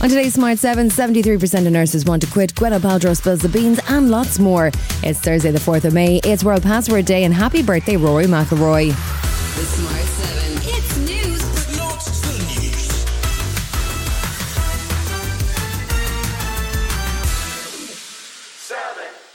On today's Smart 7, 73% of nurses want to quit. Gwyneth Paltrow spills the beans and lots more. It's Thursday, the 4th of May. It's World Password Day and happy birthday, Rory McIlroy.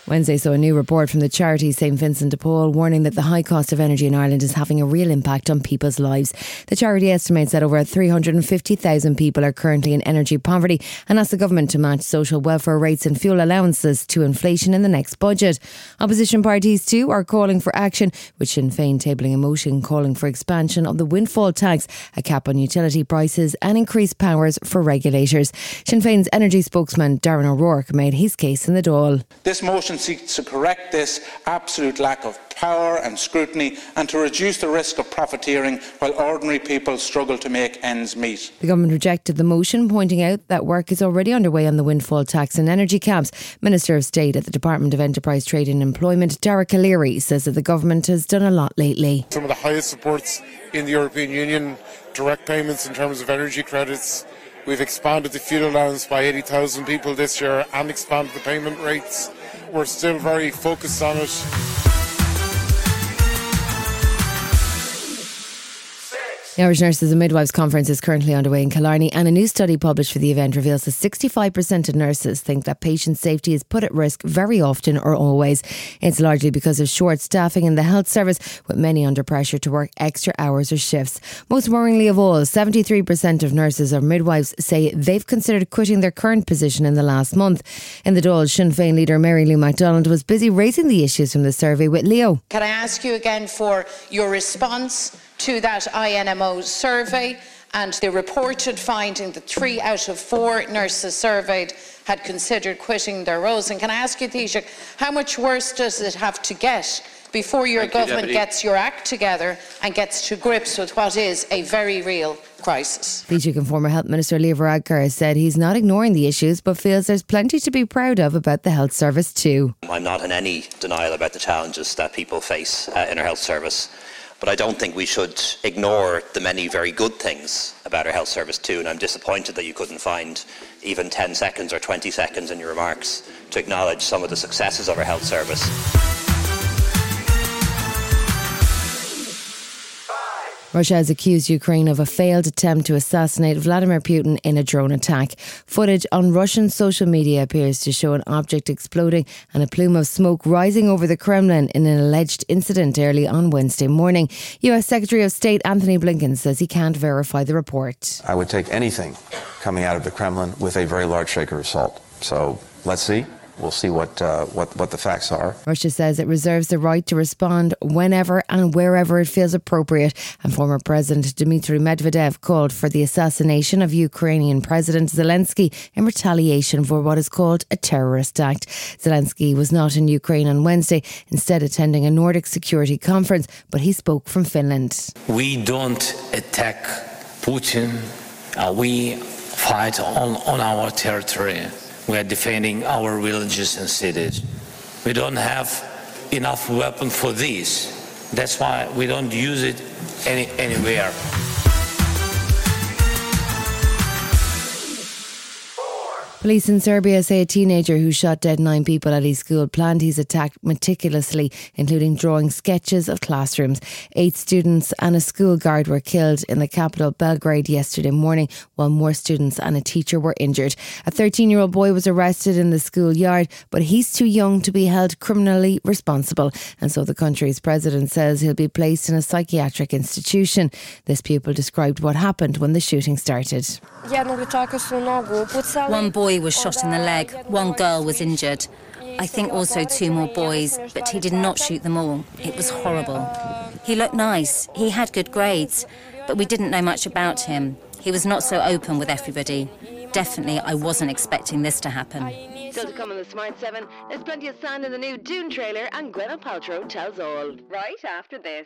Wednesday saw a new report from the charity St Vincent de Paul warning that the high cost of energy in Ireland is having a real impact on people's lives. The charity estimates that over 350,000 people are currently in energy poverty and asks the government to match social welfare rates and fuel allowances to inflation in the next budget. Opposition parties too are calling for action, with Sinn Féin tabling a motion calling for expansion of the windfall tax, a cap on utility prices and increased powers for regulators. Sinn Féin's energy spokesman Darren O'Rourke made his case in the Dáil. This motion seeks to correct this absolute lack of power and scrutiny and to reduce the risk of profiteering while ordinary people struggle to make ends meet. The government rejected the motion, pointing out that work is already underway on the windfall tax and energy caps. Minister of State at the Department of Enterprise, Trade and Employment, Dara Calleary, says that the government has done a lot lately. some of the highest supports in the European Union, direct payments in terms of energy credits. We've expanded the fuel allowance by 80,000 people this year and expanded the payment rates. We're still very focused on it. The Irish Nurses and Midwives Conference is currently underway in Killarney, and a new study published for the event reveals that 65% of nurses think that patient safety is put at risk very often or always. It's largely because of short staffing in the health service, with many under pressure to work extra hours or shifts. Most worryingly of all, 73% of nurses or midwives say they've considered quitting their current position in the last month. In the Dáil, Sinn Féin leader Mary Lou McDonald was busy raising the issues from the survey with Leo. Can I ask you again for your response to that INMO survey and the reported finding that three out of four nurses surveyed had considered quitting their roles? And can I ask you, Taoiseach, how much worse does it have to get before your Thank government Deputy. gets your act together and gets to grips with what is a very real crisis? Taoiseach and former Health Minister Leo Varadkar said he's not ignoring the issues, but feels there's plenty to be proud of about the health service too. I'm not in any denial about the challenges that people face uh, in our health service. But I don't think we should ignore the many very good things about our health service too. And I'm disappointed that you couldn't find even 10 seconds or 20 seconds in your remarks to acknowledge some of the successes of our health service. Russia has accused Ukraine of a failed attempt to assassinate Vladimir Putin in a drone attack. Footage on Russian social media appears to show an object exploding and a plume of smoke rising over the Kremlin in an alleged incident early on Wednesday morning. US Secretary of State Antony Blinken says he can't verify the report. I would take anything coming out of the Kremlin with a very large shaker of salt. So let's see. We'll see what, uh, what, what the facts are. Russia says it reserves the right to respond whenever and wherever it feels appropriate. And former President Dmitry Medvedev called for the assassination of Ukrainian President Zelensky in retaliation for what is called a terrorist act. Zelensky was not in Ukraine on Wednesday, instead attending a Nordic security conference, but he spoke from Finland. We don't attack Putin. Uh, we fight on, on our territory. We are defending our villages and cities. We don't have enough weapon for this. That's why we don't use it any, anywhere. Police in Serbia say a teenager who shot dead nine people at his school planned his attack meticulously, including drawing sketches of classrooms. Eight students and a school guard were killed in the capital, Belgrade, yesterday morning, while more students and a teacher were injured. A 13 year old boy was arrested in the schoolyard, but he's too young to be held criminally responsible. And so the country's president says he'll be placed in a psychiatric institution. This pupil described what happened when the shooting started. One boy was shot in the leg, one girl was injured. I think also two more boys, but he did not shoot them all. It was horrible. He looked nice, he had good grades, but we didn't know much about him. He was not so open with everybody. Definitely, I wasn't expecting this to happen. Still to come on the Smart 7, there's plenty of sound in the new Dune trailer, and Gwyneth Paltrow tells all. Right after this.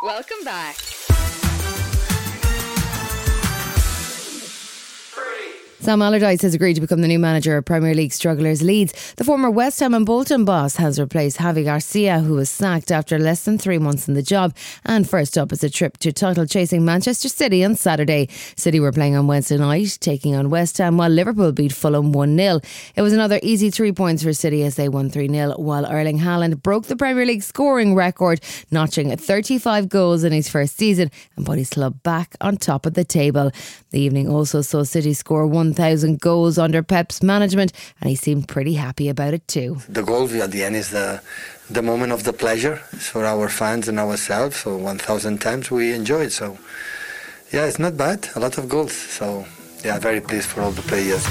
Welcome back. Sam Allardyce has agreed to become the new manager of Premier League strugglers Leeds. The former West Ham and Bolton boss has replaced Javi Gracia, who was sacked after less than three months in the job. And first up is a trip to title chasing Manchester City on Saturday. City were playing on Wednesday night, taking on West Ham, while Liverpool beat Fulham 1 0. It was another easy three points for City as they won 3 0, while Erling Haaland broke the Premier League scoring record, notching 35 goals in his first season and put his club back on top of the table. The evening also saw City score 1,000 goals under Pep's management, and he seemed pretty happy about it too. The goal at the end is the the moment of the pleasure for our fans and ourselves. So 1,000 times we enjoyed. So yeah, it's not bad. A lot of goals. So yeah, very pleased for all the players.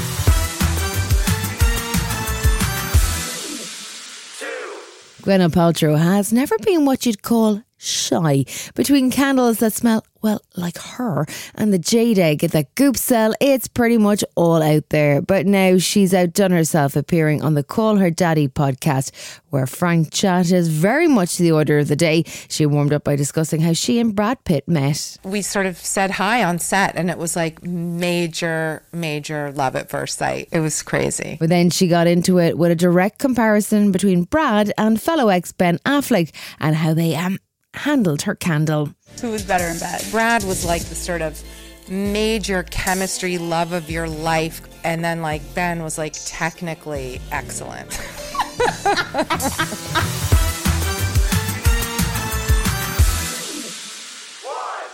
Gwyneth Paltrow has never been what you'd call shy. Between candles that smell, well, like her, and the jade egg at that Goop sell, it's pretty much all out there. But now she's outdone herself appearing on the Call Her Daddy podcast, where frank chat is very much the order of the day. She warmed up by discussing how she and Brad Pitt met. we sort of said hi on set and it was like major major love at first sight it was crazy But then she got into it with a direct comparison between Brad and fellow ex Ben Affleck and how they um, handled her candle. who was better in bed brad was like the sort of major chemistry love of your life and then like ben was like technically excellent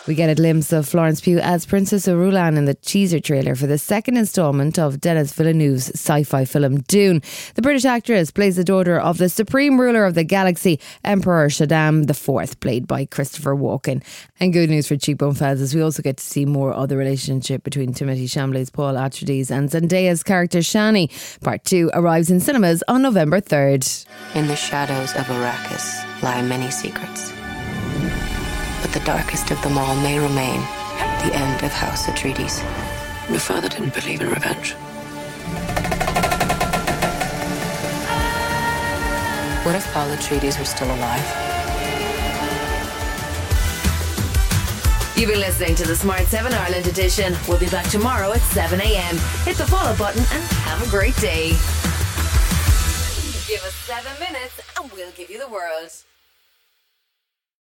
We get a glimpse of Florence Pugh as Princess Irulan in the teaser trailer for the second installment of Denis Villeneuve's sci-fi film Dune. The British actress plays the daughter of the supreme ruler of the galaxy, Emperor Shaddam IV, played by Christopher Walken. And good news for cheekbone fans is we also get to see more of the relationship between Timothée Chalamet's Paul Atreides and Zendaya's character Chani. Part 2 arrives in cinemas on November 3rd. In the shadows of Arrakis lie many secrets. But the darkest of them all may remain the end of House Atreides. Your father didn't believe in revenge. What if Paul Atreides were still alive? You've been listening to the Smart 7 Ireland edition. We'll be back tomorrow at 7 a.m. Hit the follow button and have a great day. Give us seven minutes and we'll give you the world.